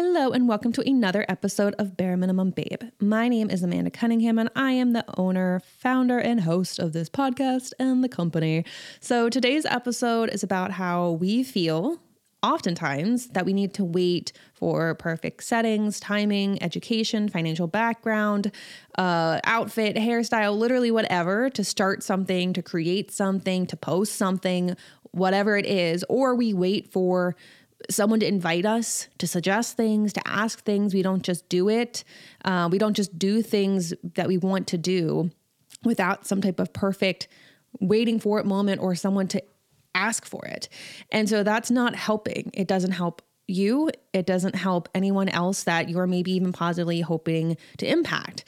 Hello, and welcome to another episode of Bare Minimum Babe. My name is Amanda Cunningham, and I am the owner, founder, and host of this podcast and the company. So, today's episode is about how we feel oftentimes that we need to wait for perfect settings, timing, education, financial background, uh, outfit, hairstyle, literally whatever to start something, to create something, to post something, whatever it is, or we wait for someone to invite us, to suggest things, to ask things. We don't just do it. Uh, we don't just do things that we want to do without some type of perfect waiting for it moment or someone to ask for it. And so that's not helping. It doesn't help you, it doesn't help anyone else that you're maybe even positively hoping to impact.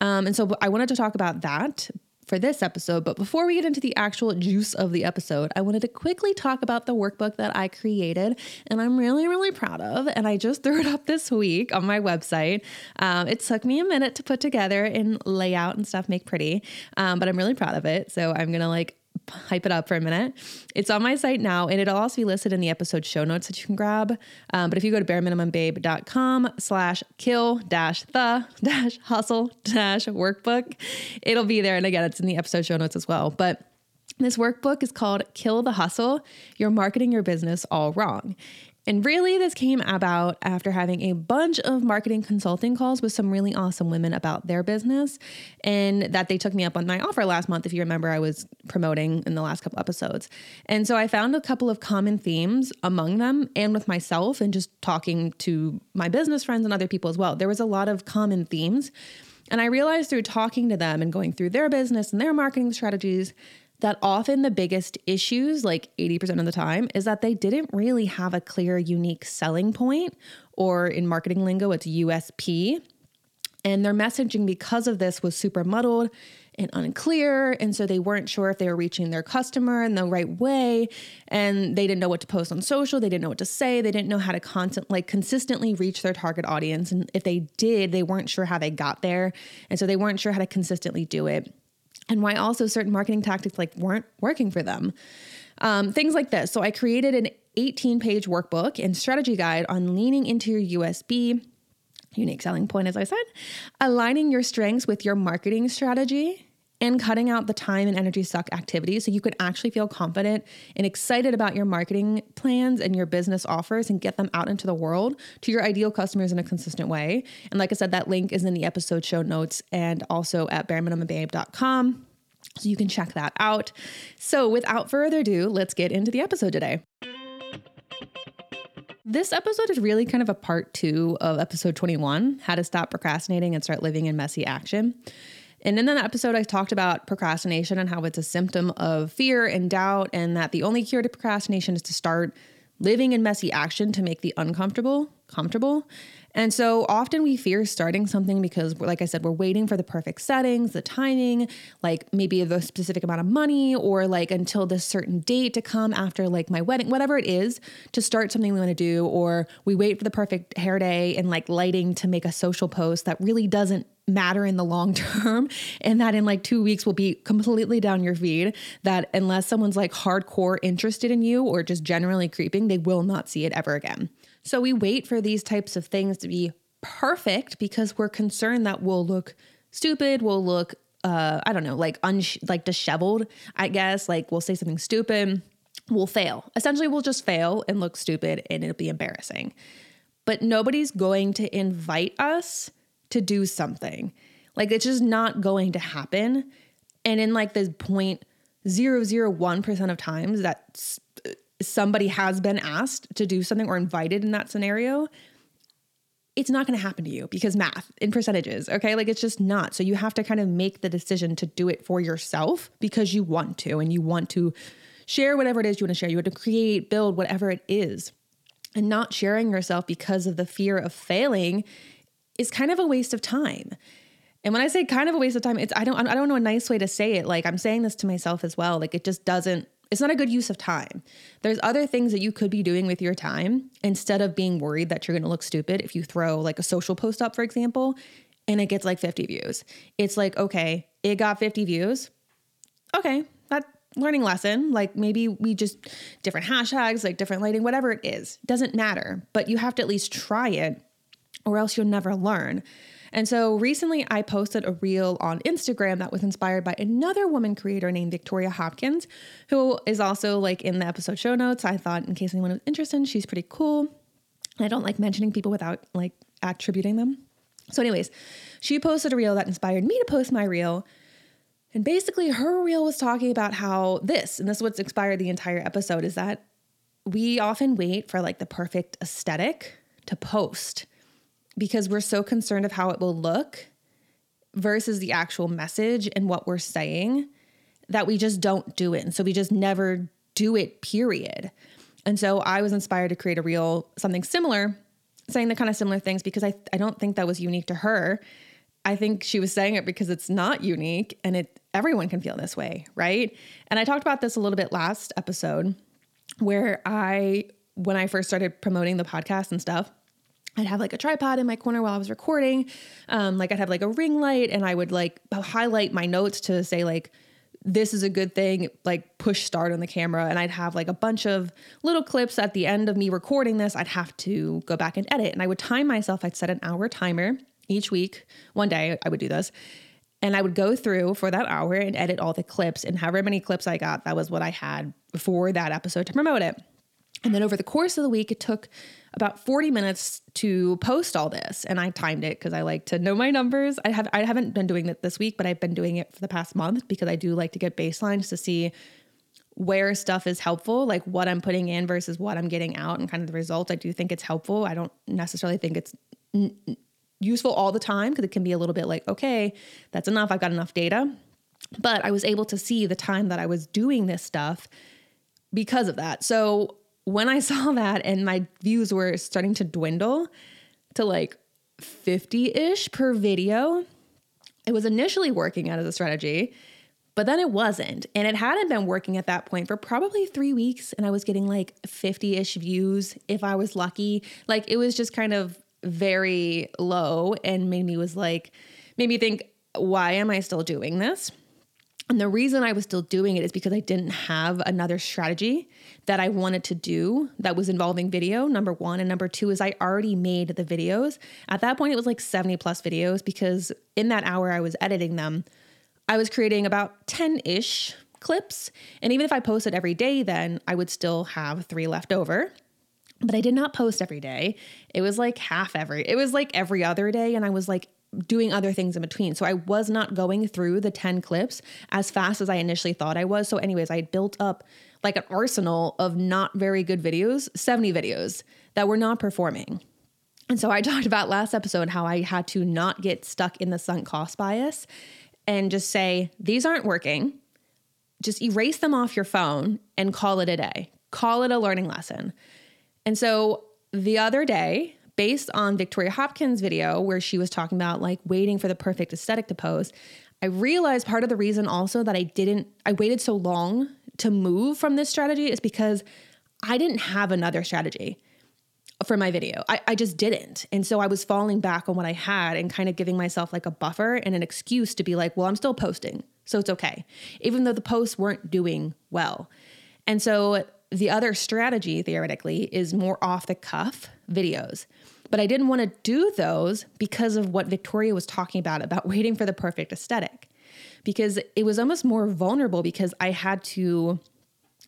Um, and so I wanted to talk about that for this episode. But before we get into the actual juice of the episode, I wanted to quickly talk about the workbook that I created and I'm really, really proud of. And I just threw it up this week on my website. Um, it took me a minute to put together and layout and stuff, make pretty, um, but I'm really proud of it. So I'm going to like hype it up for a minute. It's on my site now, and it'll also be listed in the episode show notes that you can grab. Um, but if you go to bareminimumbabe.com slash kill dash the dash hustle dash workbook, it'll be there. And again, it's in the episode show notes as well. But this workbook is called Kill the Hustle. You're marketing your business all wrong. And really, this came about after having a bunch of marketing consulting calls with some really awesome women about their business, and that they took me up on my offer last month. If you remember, I was promoting in the last couple episodes. And so I found a couple of common themes among them and with myself, and just talking to my business friends and other people as well. There was a lot of common themes. And I realized through talking to them and going through their business and their marketing strategies that often the biggest issues, like 80% of the time, is that they didn't really have a clear, unique selling point, or in marketing lingo, it's USP. And their messaging, because of this, was super muddled and unclear. And so they weren't sure if they were reaching their customer in the right way. And they didn't know what to post on social. They didn't know what to say. They didn't know how to constant, like consistently reach their target audience. And if they did, they weren't sure how they got there. And so they weren't sure how to consistently do it and why also certain marketing tactics like weren't working for them. Um, things like this. So I created an 18 page workbook and strategy guide on leaning into your USP, unique selling point, as I said, aligning your strengths with your marketing strategy, and cutting out the time and energy suck activities so you can actually feel confident and excited about your marketing plans and your business offers and get them out into the world to your ideal customers in a consistent way. And like I said, that link is in the episode show notes and also at bareminimumbabe.com. So you can check that out. So without further ado, let's get into the episode today. This episode is really kind of a part two of episode 21 How to Stop Procrastinating and Start Living in Messy Action. And in that episode, I talked about procrastination and how it's a symptom of fear and doubt, and that the only cure to procrastination is to start living in messy action to make the uncomfortable comfortable. And so often we fear starting something because, like I said, we're waiting for the perfect settings, the timing, like maybe the specific amount of money, or like until this certain date to come after like my wedding, whatever it is, to start something we want to do. Or we wait for the perfect hair day and like lighting to make a social post that really doesn't matter in the long term and that in like two weeks will be completely down your feed that unless someone's like hardcore interested in you or just generally creeping they will not see it ever again. So we wait for these types of things to be perfect because we're concerned that we'll look stupid we'll look uh i don't know like un like disheveled i guess like we'll say something stupid we'll fail. Essentially we'll just fail and look stupid and it'll be embarrassing. But nobody's going to invite us to do something. Like it's just not going to happen. And in like the point zero zero one percent of times that uh, somebody has been asked to do something or invited in that scenario, it's not going to happen to you because math in percentages, okay? Like it's just not. So you have to kind of make the decision to do it for yourself because you want to and you want to share whatever it is you want to share. You want to create, build, whatever it is. And not sharing yourself because of the fear of failing is kind of a waste of time. And when I say kind of a waste of time, it's I don't I don't know a nice way to say it. Like I'm saying this to myself as well. Like it just doesn't it's not a good use of time. There's other things that you could be doing with your time instead of being worried that you're going to look stupid if you throw like a social post up for example and it gets like 50 views. It's like, okay, it got 50 views. Okay, that learning lesson. Like maybe we just different hashtags, like different lighting, whatever it is. Doesn't matter, but you have to at least try it or else you'll never learn. And so recently I posted a reel on Instagram that was inspired by another woman creator named Victoria Hopkins, who is also like in the episode show notes. I thought in case anyone was interested, she's pretty cool. I don't like mentioning people without like attributing them. So, anyways, she posted a reel that inspired me to post my reel. And basically, her reel was talking about how this, and this is what's inspired the entire episode, is that we often wait for like the perfect aesthetic to post because we're so concerned of how it will look versus the actual message and what we're saying that we just don't do it. And so we just never do it, period. And so I was inspired to create a reel, something similar, saying the kind of similar things because I, I don't think that was unique to her. I think she was saying it because it's not unique and it everyone can feel this way, right? And I talked about this a little bit last episode where I when I first started promoting the podcast and stuff, I'd have like a tripod in my corner while I was recording. Um, like I'd have like a ring light and I would like highlight my notes to say like this is a good thing, like push start on the camera. And I'd have like a bunch of little clips at the end of me recording this. I'd have to go back and edit. And I would time myself, I'd set an hour timer each week. One day I would do this. And I would go through for that hour and edit all the clips. And however many clips I got, that was what I had for that episode to promote it. And then over the course of the week, it took about 40 minutes to post all this. And I timed it because I like to know my numbers. I have I haven't been doing it this week, but I've been doing it for the past month because I do like to get baselines to see where stuff is helpful, like what I'm putting in versus what I'm getting out and kind of the result. I do think it's helpful. I don't necessarily think it's n- useful all the time because it can be a little bit like, okay, that's enough. I've got enough data. But I was able to see the time that I was doing this stuff because of that. So when I saw that and my views were starting to dwindle to like 50 ish per video, it was initially working out as a strategy, but then it wasn't. And it hadn't been working at that point for probably three weeks. And I was getting like 50 ish views if I was lucky. Like it was just kind of very low and made me was like, made me think, why am I still doing this? And the reason I was still doing it is because I didn't have another strategy that I wanted to do that was involving video, number one. And number two is I already made the videos. At that point, it was like 70 plus videos because in that hour I was editing them, I was creating about 10 ish clips. And even if I posted every day, then I would still have three left over. But I did not post every day. It was like half every, it was like every other day. And I was like doing other things in between. So I was not going through the 10 clips as fast as I initially thought I was. So, anyways, I built up like an arsenal of not very good videos, 70 videos that were not performing. And so I talked about last episode how I had to not get stuck in the sunk cost bias and just say, these aren't working. Just erase them off your phone and call it a day. Call it a learning lesson. And so the other day, based on Victoria Hopkins' video where she was talking about like waiting for the perfect aesthetic to post, I realized part of the reason also that I didn't, I waited so long to move from this strategy is because I didn't have another strategy for my video. I, I just didn't. And so I was falling back on what I had and kind of giving myself like a buffer and an excuse to be like, well, I'm still posting. So it's okay, even though the posts weren't doing well. And so the other strategy, theoretically, is more off the cuff videos. But I didn't want to do those because of what Victoria was talking about, about waiting for the perfect aesthetic. Because it was almost more vulnerable because I had to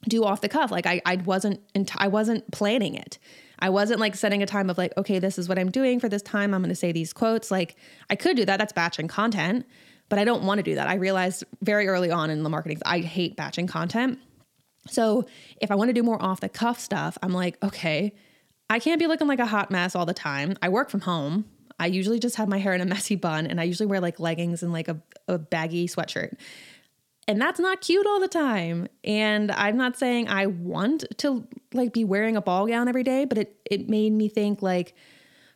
do off the cuff. Like I, I wasn't, I wasn't planning it. I wasn't like setting a time of like, okay, this is what I'm doing for this time. I'm going to say these quotes. Like I could do that. That's batching content, but I don't want to do that. I realized very early on in the marketing, I hate batching content. So if I want to do more off the cuff stuff, I'm like, okay, I can't be looking like a hot mess all the time. I work from home. I usually just have my hair in a messy bun and I usually wear like leggings and like a, a baggy sweatshirt. And that's not cute all the time. And I'm not saying I want to like be wearing a ball gown every day, but it it made me think like,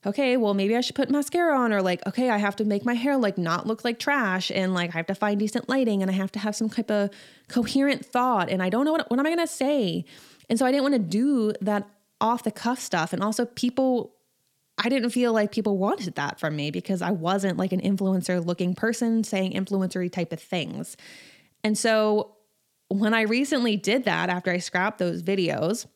okay, well maybe I should put mascara on or like, okay, I have to make my hair like not look like trash and like I have to find decent lighting and I have to have some type of coherent thought and I don't know what what am I gonna say? And so I didn't want to do that off the cuff stuff. And also, people, I didn't feel like people wanted that from me because I wasn't like an influencer looking person saying influencery type of things. And so, when I recently did that after I scrapped those videos,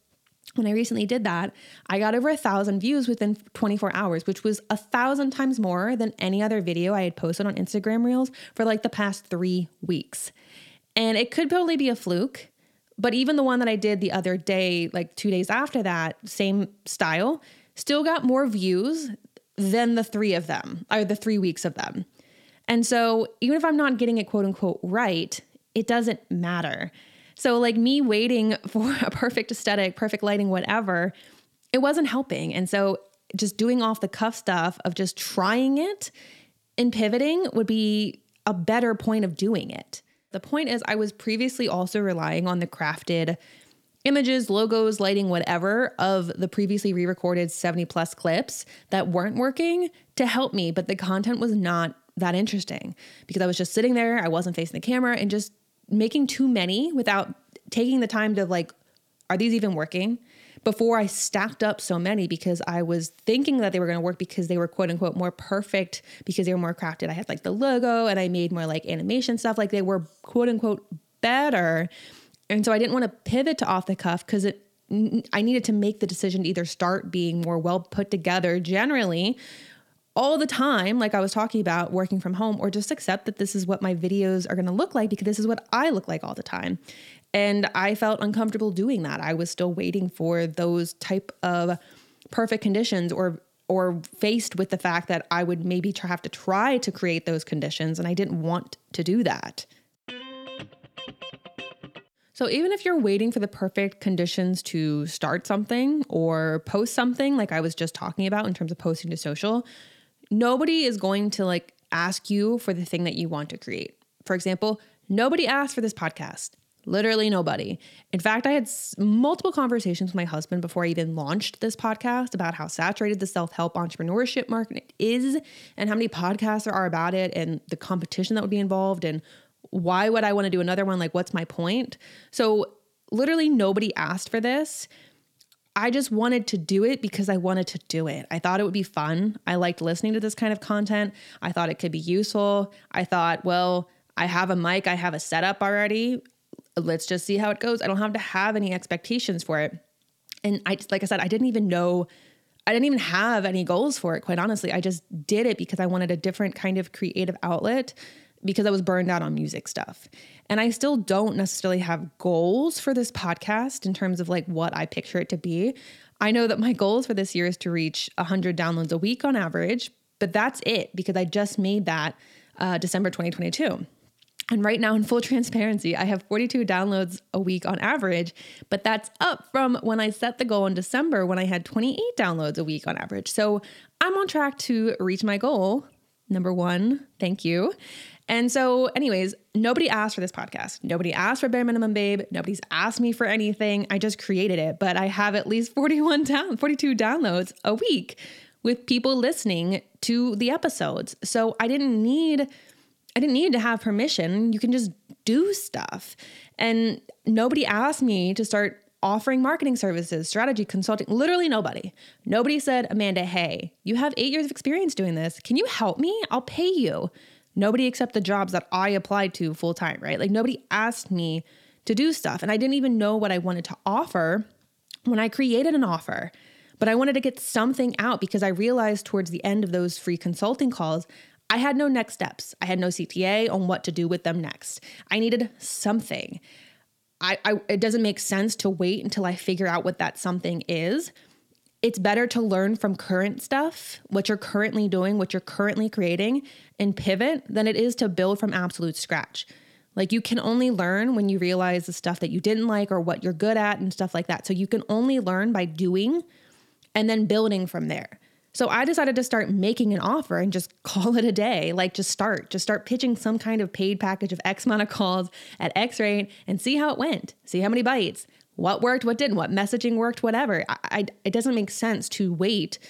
when I recently did that, I got over a thousand views within 24 hours, which was a thousand times more than any other video I had posted on Instagram Reels for like the past three weeks. And it could totally be a fluke, but even the one that I did the other day, like two days after that, same style, still got more views than the three of them, or the three weeks of them. And so even if I'm not getting it quote unquote right, it doesn't matter. So, like me waiting for a perfect aesthetic, perfect lighting, whatever, it wasn't helping. And so, just doing off the cuff stuff of just trying it and pivoting would be a better point of doing it. The point is, I was previously also relying on the crafted images, logos, lighting, whatever of the previously re recorded 70 plus clips that weren't working to help me, but the content was not that interesting because I was just sitting there, I wasn't facing the camera, and just making too many without taking the time to like, are these even working? Before I stacked up so many because I was thinking that they were going to work because they were quote unquote more perfect because they were more crafted. I had like the logo and I made more like animation stuff, like they were quote unquote better. And so I didn't want to pivot to off the cuff because it I needed to make the decision to either start being more well put together generally all the time, like I was talking about working from home, or just accept that this is what my videos are going to look like because this is what I look like all the time. And I felt uncomfortable doing that. I was still waiting for those type of perfect conditions or or faced with the fact that I would maybe have to try to create those conditions and I didn't want to do that. So, even if you're waiting for the perfect conditions to start something or post something, like I was just talking about in terms of posting to social, nobody is going to like ask you for the thing that you want to create. For example, nobody asked for this podcast. Literally nobody. In fact, I had multiple conversations with my husband before I even launched this podcast about how saturated the self help entrepreneurship market is and how many podcasts there are about it and the competition that would be involved and why would I want to do another one? Like, what's my point? So, literally nobody asked for this. I just wanted to do it because I wanted to do it. I thought it would be fun. I liked listening to this kind of content. I thought it could be useful. I thought, well, I have a mic, I have a setup already. Let's just see how it goes. I don't have to have any expectations for it. And I like I said, I didn't even know I didn't even have any goals for it, quite honestly. I just did it because I wanted a different kind of creative outlet because I was burned out on music stuff. And I still don't necessarily have goals for this podcast in terms of like what I picture it to be. I know that my goals for this year is to reach 100 downloads a week on average, but that's it because I just made that uh, December 2022. And right now, in full transparency, I have 42 downloads a week on average, but that's up from when I set the goal in December when I had 28 downloads a week on average. So I'm on track to reach my goal. Number one, thank you. And so, anyways, nobody asked for this podcast. Nobody asked for Bare Minimum Babe. Nobody's asked me for anything. I just created it, but I have at least 41 down, 42 downloads a week with people listening to the episodes. So I didn't need I didn't need to have permission. You can just do stuff. And nobody asked me to start offering marketing services, strategy consulting, literally nobody. Nobody said, Amanda, hey, you have eight years of experience doing this. Can you help me? I'll pay you. Nobody except the jobs that I applied to full time, right? Like nobody asked me to do stuff. And I didn't even know what I wanted to offer when I created an offer. But I wanted to get something out because I realized towards the end of those free consulting calls, I had no next steps. I had no CTA on what to do with them next. I needed something. I, I, it doesn't make sense to wait until I figure out what that something is it's better to learn from current stuff, what you're currently doing, what you're currently creating, and pivot than it is to build from absolute scratch. Like you can only learn when you realize the stuff that you didn't like or what you're good at and stuff like that. So you can only learn by doing and then building from there. So I decided to start making an offer and just call it a day. Like just start, just start pitching some kind of paid package of X amount of calls at X rate and see how it went. See how many bites what worked, what didn't, what messaging worked, whatever. I, I, it doesn't make sense to wait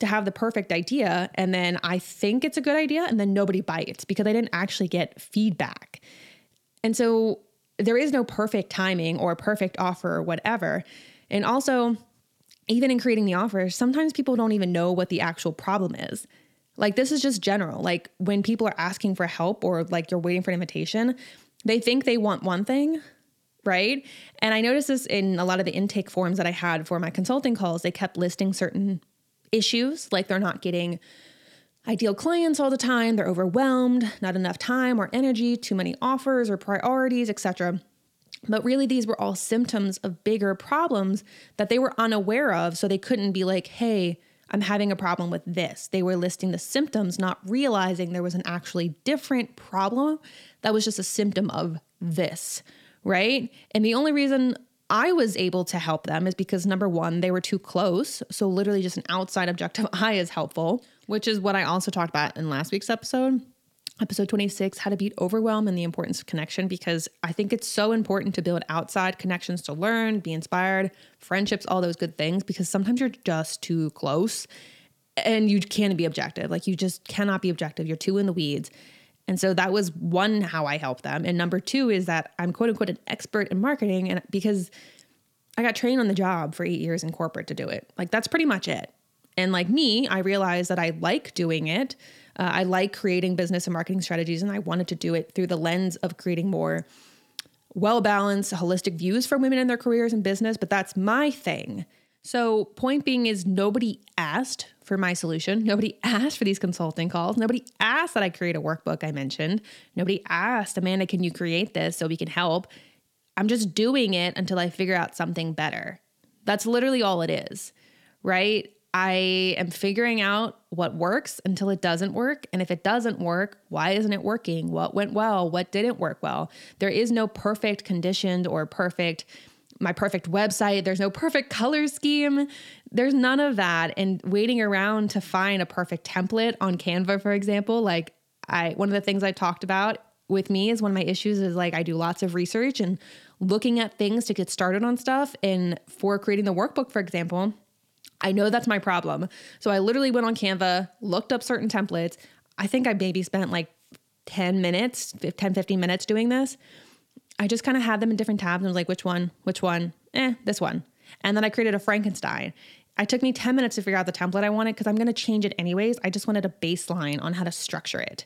to have the perfect idea and then I think it's a good idea and then nobody bites because I didn't actually get feedback. And so there is no perfect timing or perfect offer or whatever. And also, even in creating the offer, sometimes people don't even know what the actual problem is. Like, this is just general. Like, when people are asking for help or like you're waiting for an invitation, they think they want one thing, right? And I noticed this in a lot of the intake forms that I had for my consulting calls. They kept listing certain issues, like they're not getting ideal clients all the time, they're overwhelmed, not enough time or energy, too many offers or priorities, etc. But really, these were all symptoms of bigger problems that they were unaware of. So they couldn't be like, hey, I'm having a problem with this. They were listing the symptoms, not realizing there was an actually different problem that was just a symptom of this, right? And the only reason I was able to help them is because number one, they were too close. So, literally, just an outside objective eye is helpful, which is what I also talked about in last week's episode episode 26 how to beat overwhelm and the importance of connection because i think it's so important to build outside connections to learn be inspired friendships all those good things because sometimes you're just too close and you can't be objective. Like you just cannot be objective. You're too in the weeds. And so that was one how i help them. And number two is that i'm quote unquote an expert in marketing and because i got trained on the job for eight years in corporate to do it. Like that's pretty much it. And like me i realized that i like doing it uh, I like creating business and marketing strategies, and I wanted to do it through the lens of creating more well balanced, holistic views for women in their careers and business. But that's my thing. So, point being is nobody asked for my solution. Nobody asked for these consulting calls. Nobody asked that I create a workbook I mentioned. Nobody asked, Amanda, can you create this so we can help? I'm just doing it until I figure out something better. That's literally all it is, right? I am figuring out what works until it doesn't work. And if it doesn't work, why isn't it working? What went well? What didn't work well? There is no perfect conditioned or perfect, my perfect website. There's no perfect color scheme. There's none of that. And waiting around to find a perfect template on Canva, for example, like I, one of the things I talked about with me is one of my issues is like I do lots of research and looking at things to get started on stuff. And for creating the workbook, for example, I know that's my problem. So I literally went on Canva, looked up certain templates. I think I maybe spent like 10 minutes, 10, 15 minutes doing this. I just kind of had them in different tabs and was like, which one, which one, eh, this one. And then I created a Frankenstein. It took me 10 minutes to figure out the template I wanted because I'm going to change it anyways. I just wanted a baseline on how to structure it.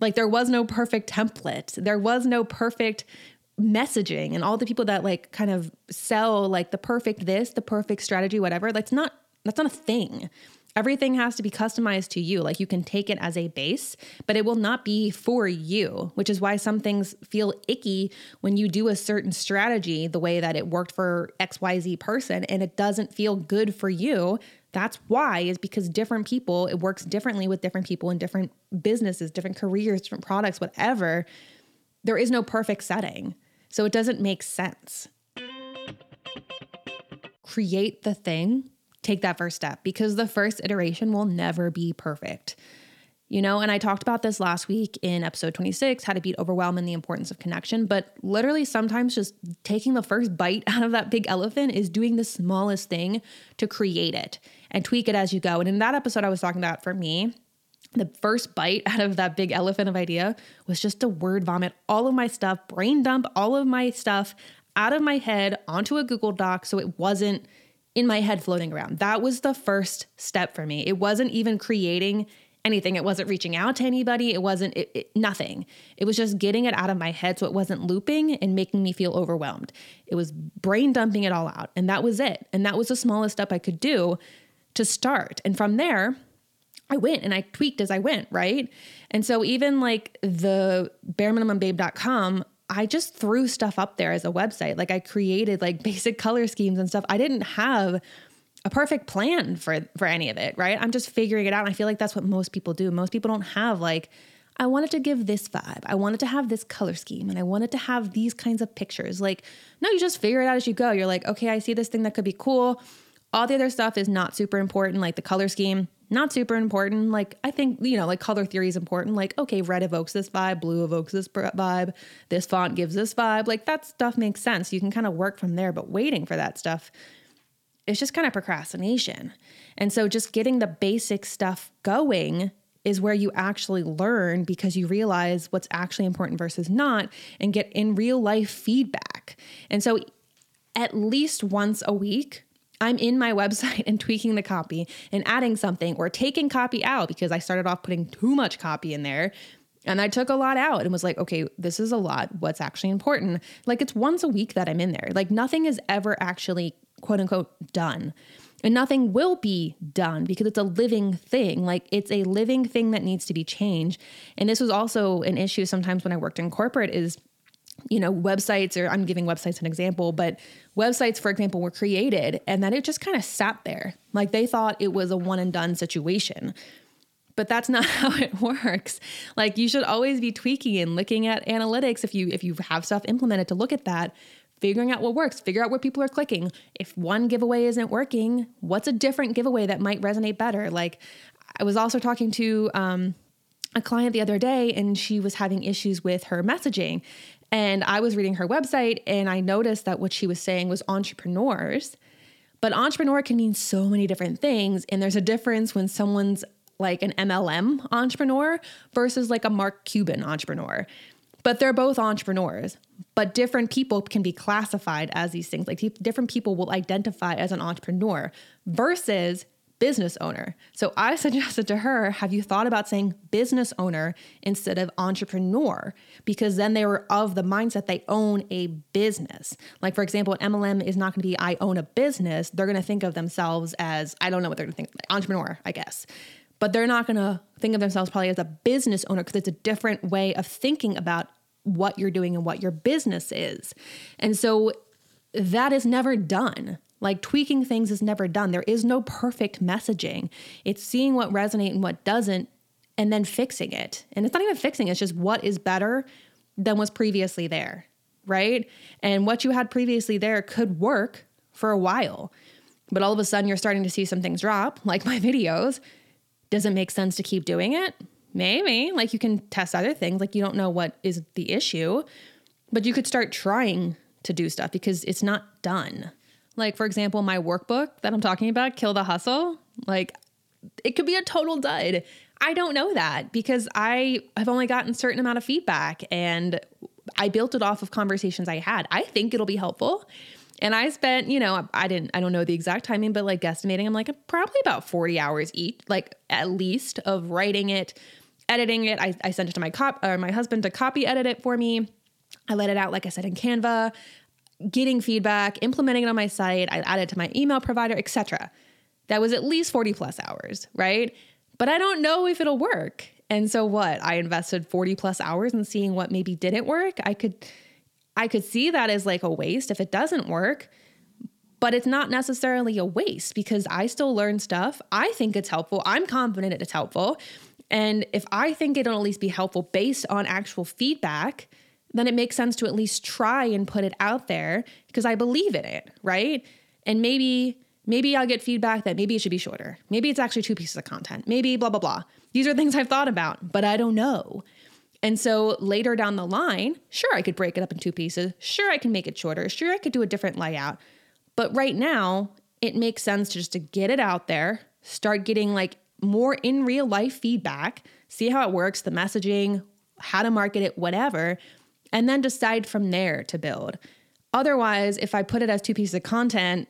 Like there was no perfect template. There was no perfect messaging and all the people that like kind of sell like the perfect this, the perfect strategy, whatever. That's not that's not a thing. Everything has to be customized to you. Like you can take it as a base, but it will not be for you, which is why some things feel icky when you do a certain strategy the way that it worked for XYZ person and it doesn't feel good for you. That's why, is because different people, it works differently with different people in different businesses, different careers, different products, whatever. There is no perfect setting. So it doesn't make sense. Create the thing, take that first step because the first iteration will never be perfect. You know, and I talked about this last week in episode 26 how to beat overwhelm and the importance of connection. But literally, sometimes just taking the first bite out of that big elephant is doing the smallest thing to create it and tweak it as you go. And in that episode, I was talking about for me, the first bite out of that big elephant of idea was just a word vomit all of my stuff, brain dump all of my stuff out of my head onto a Google Doc so it wasn't in my head floating around. That was the first step for me. It wasn't even creating anything. It wasn't reaching out to anybody. It wasn't it, it, nothing. It was just getting it out of my head so it wasn't looping and making me feel overwhelmed. It was brain dumping it all out. And that was it. And that was the smallest step I could do to start. And from there, I went and I tweaked as I went, right? And so even like the bareminimumbabe.com, I just threw stuff up there as a website. Like I created like basic color schemes and stuff. I didn't have a perfect plan for for any of it, right? I'm just figuring it out. And I feel like that's what most people do. Most people don't have like I wanted to give this vibe. I wanted to have this color scheme and I wanted to have these kinds of pictures. Like, no, you just figure it out as you go. You're like, okay, I see this thing that could be cool. All the other stuff is not super important, like the color scheme not super important. Like, I think, you know, like color theory is important. Like, okay, red evokes this vibe, blue evokes this vibe, this font gives this vibe. Like, that stuff makes sense. You can kind of work from there, but waiting for that stuff is just kind of procrastination. And so, just getting the basic stuff going is where you actually learn because you realize what's actually important versus not and get in real life feedback. And so, at least once a week, I'm in my website and tweaking the copy and adding something or taking copy out because I started off putting too much copy in there And I took a lot out and was like, okay, this is a lot. What's actually important? Like it's once a week that I'm in there. Like nothing is ever actually quote unquote done. And nothing will be done because it's a living thing. Like it's a living thing that needs to be changed. And this was also an issue sometimes when I worked in corporate is you know, websites, or I'm giving websites an example, but websites, for example, were created and then it just kind of sat there. Like they thought it was a one and done situation. But that's not how it works. Like you should always be tweaking and looking at analytics if you if you have stuff implemented to look at that figuring out what works figure out where people are clicking. If one giveaway isn't working what's a different giveaway that might resonate better? Like i was also talking to um, a client the other day and she was having issues with her messaging and i was reading her website and i noticed that what she was saying was entrepreneurs but entrepreneur can mean so many different things and there's a difference when someone's like an MLM entrepreneur versus like a Mark Cuban entrepreneur. But they're both entrepreneurs, but different people can be classified as these things. Like different people will identify as an entrepreneur versus business owner. So I suggested to her, have you thought about saying business owner instead of entrepreneur? Because then they were of the mindset they own a business. Like, for example, an MLM is not going to be, I own a business. They're going to think of themselves as, I don't know what they're going to think, entrepreneur, I guess but they're not going to think of themselves probably as a business owner because it's a different way of thinking about what you're doing and what your business is. And so that is never done. Like tweaking things is never done. There is no perfect messaging. It's seeing what resonates and what doesn't and then fixing it. And it's not even fixing, it's just what is better than was previously there, right? And what you had previously there could work for a while. But all of a sudden you're starting to see some things drop, like my videos, does it make sense to keep doing it? Maybe. Like you can test other things. Like you don't know what is the issue, but you could start trying to do stuff because it's not done. Like, for example, my workbook that I'm talking about, Kill the Hustle, like it could be a total dud. I don't know that because I have only gotten certain amount of feedback and I built it off of conversations I had. I think it'll be helpful. And I spent, you know, I didn't, I don't know the exact timing, but like guesstimating, I'm like probably about 40 hours each, like at least of writing it, editing it. I, I sent it to my cop or my husband to copy edit it for me. I let it out, like I said, in Canva, getting feedback, implementing it on my site. I added to my email provider, etc. That was at least 40 plus hours, right? But I don't know if it'll work. And so what? I invested 40 plus hours in seeing what maybe didn't work. I could I could see that as like a waste if it doesn't work, but it's not necessarily a waste because I still learn stuff. I think it's helpful. I'm confident it's helpful. And if I think it'll at least be helpful based on actual feedback, then it makes sense to at least try and put it out there because I believe in it, right? And maybe maybe I'll get feedback that maybe it should be shorter. Maybe it's actually two pieces of content. Maybe blah blah blah. These are things I've thought about, but I don't know. And so later down the line, sure, I could break it up in two pieces. Sure, I can make it shorter. Sure, I could do a different layout. But right now, it makes sense to just to get it out there, start getting like more in real life feedback, see how it works, the messaging, how to market it, whatever, and then decide from there to build. Otherwise, if I put it as two pieces of content,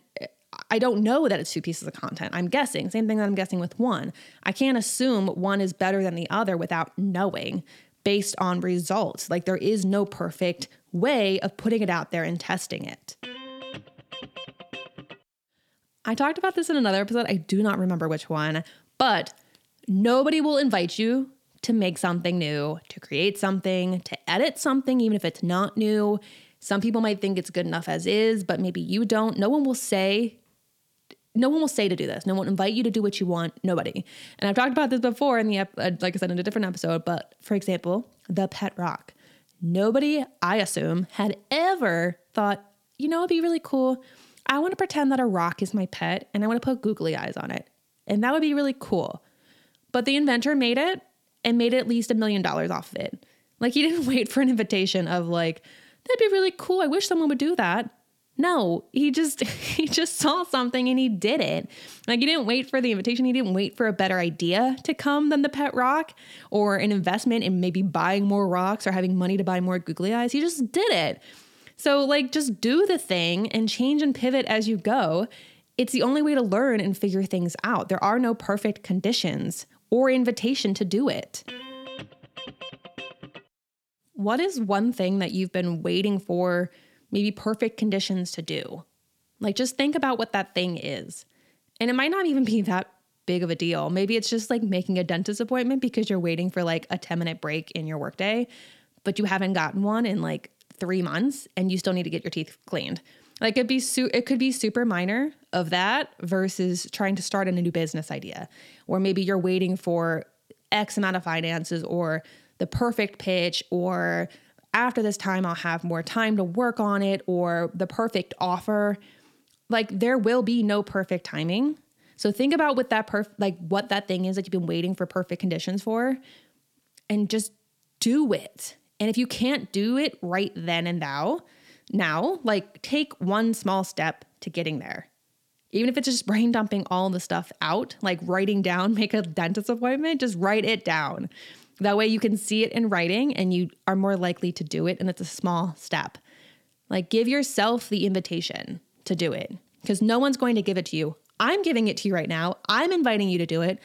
I don't know that it's two pieces of content. I'm guessing. Same thing that I'm guessing with one. I can't assume one is better than the other without knowing based on results. Like there is no perfect way of putting it out there and testing it. I talked about this in another episode. I do not remember which one, but nobody will invite you to make something new, to create something, to edit something, even if it's not new. Some people might think it's good enough as is, but maybe you don't. No one will say no one will say to do this. No one will invite you to do what you want. Nobody. And I've talked about this before in the ep- uh, like I said in a different episode. But for example, the pet rock. Nobody, I assume, had ever thought, you know, it'd be really cool. I want to pretend that a rock is my pet and I want to put googly eyes on it, and that would be really cool. But the inventor made it and made at least a million dollars off of it. Like he didn't wait for an invitation of like, that'd be really cool. I wish someone would do that. No, he just he just saw something and he did it. Like he didn't wait for the invitation, he didn't wait for a better idea to come than the pet rock or an investment in maybe buying more rocks or having money to buy more googly eyes. He just did it. So like just do the thing and change and pivot as you go. It's the only way to learn and figure things out. There are no perfect conditions or invitation to do it. what is one thing that you've been waiting for maybe perfect conditions to do? Like, just think about what that thing is. And it might not even be that big of a deal. Maybe it's just like making a dentist appointment because you're waiting for like a 10 minute break in your workday, but you haven't gotten one in like three months and you still need to get your teeth cleaned. Like it'd be su- it could be super minor of that versus trying to start a new business idea, or maybe you're waiting for X amount of finances or the perfect pitch or after this time I'll have more time to work on it or the perfect offer. Like there will be no perfect timing. So think about what that perf- like what that thing is that you've been waiting for perfect conditions for and just do it. And if you can't do it right then and now, now, like take one small step to getting there. Even if it's just brain dumping all the stuff out, like writing down, make a dentist appointment, just write it down. That way you can see it in writing and you are more likely to do it. And it's a small step. Like give yourself the invitation to do it because no one's going to give it to you. I'm giving it to you right now. I'm inviting you to do it.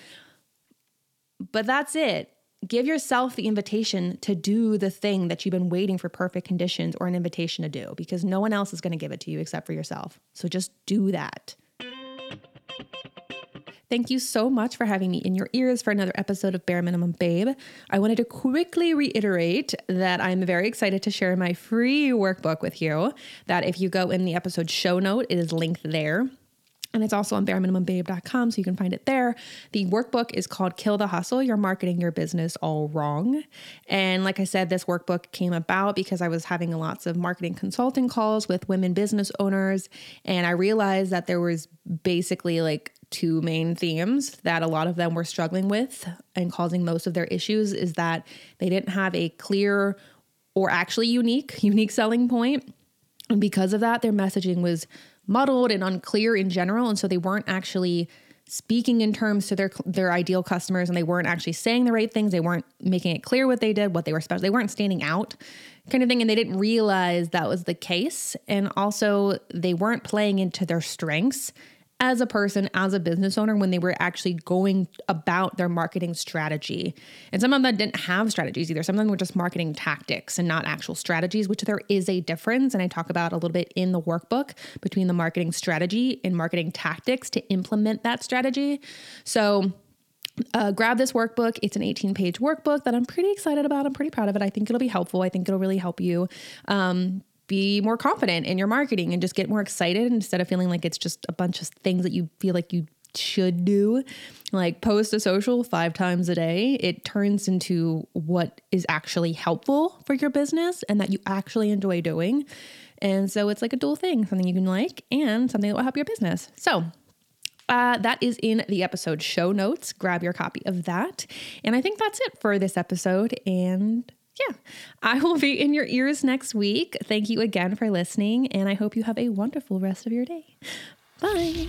But that's it. Give yourself the invitation to do the thing that you've been waiting for perfect conditions or an invitation to do because no one else is going to give it to you except for yourself. So just do that. Thank you so much for having me in your ears for another episode of Bare Minimum Babe. I wanted to quickly reiterate that I'm very excited to share my free workbook with you. That if you go in the episode show note, it is linked there. And it's also on bareminimumbabe.com, so you can find it there. The workbook is called Kill the Hustle You're Marketing Your Business All Wrong. And like I said, this workbook came about because I was having lots of marketing consulting calls with women business owners. And I realized that there was basically like two main themes that a lot of them were struggling with and causing most of their issues is that they didn't have a clear or actually unique, unique selling. And because of that, their messaging was muddled and unclear in general. And so they weren't actually speaking in terms to their their ideal customers and they weren't actually saying the right things. They weren't making it clear what they did, what they were special. They weren't standing out kind of thing. And they didn't realize that was the case. And also they weren't playing into their strengths as a person, as a business owner, when they were actually going about their marketing strategy. And some of them didn't have strategies either. Some of them were just marketing tactics and not actual strategies, which there is a difference. And I talk about a little bit in the workbook between the marketing strategy and marketing tactics to implement that strategy. So, uh, grab this workbook. It's an 18 page workbook that I'm pretty excited about. I'm pretty proud of it. I think it'll be helpful. I think it'll really help you. Um, be more confident in your marketing and just get more excited instead of feeling like it's just a bunch of things that you feel like you should do like post a social five times a day it turns into what is actually helpful for your business and that you actually enjoy doing and so it's like a dual thing something you can like and something that will help your business so uh, that is in the episode show notes. Grab your copy of that. And I think that's it for this episode. And yeah, I will be in your ears next week. Thank you again for listening, and I hope you have a wonderful rest of your day. Bye.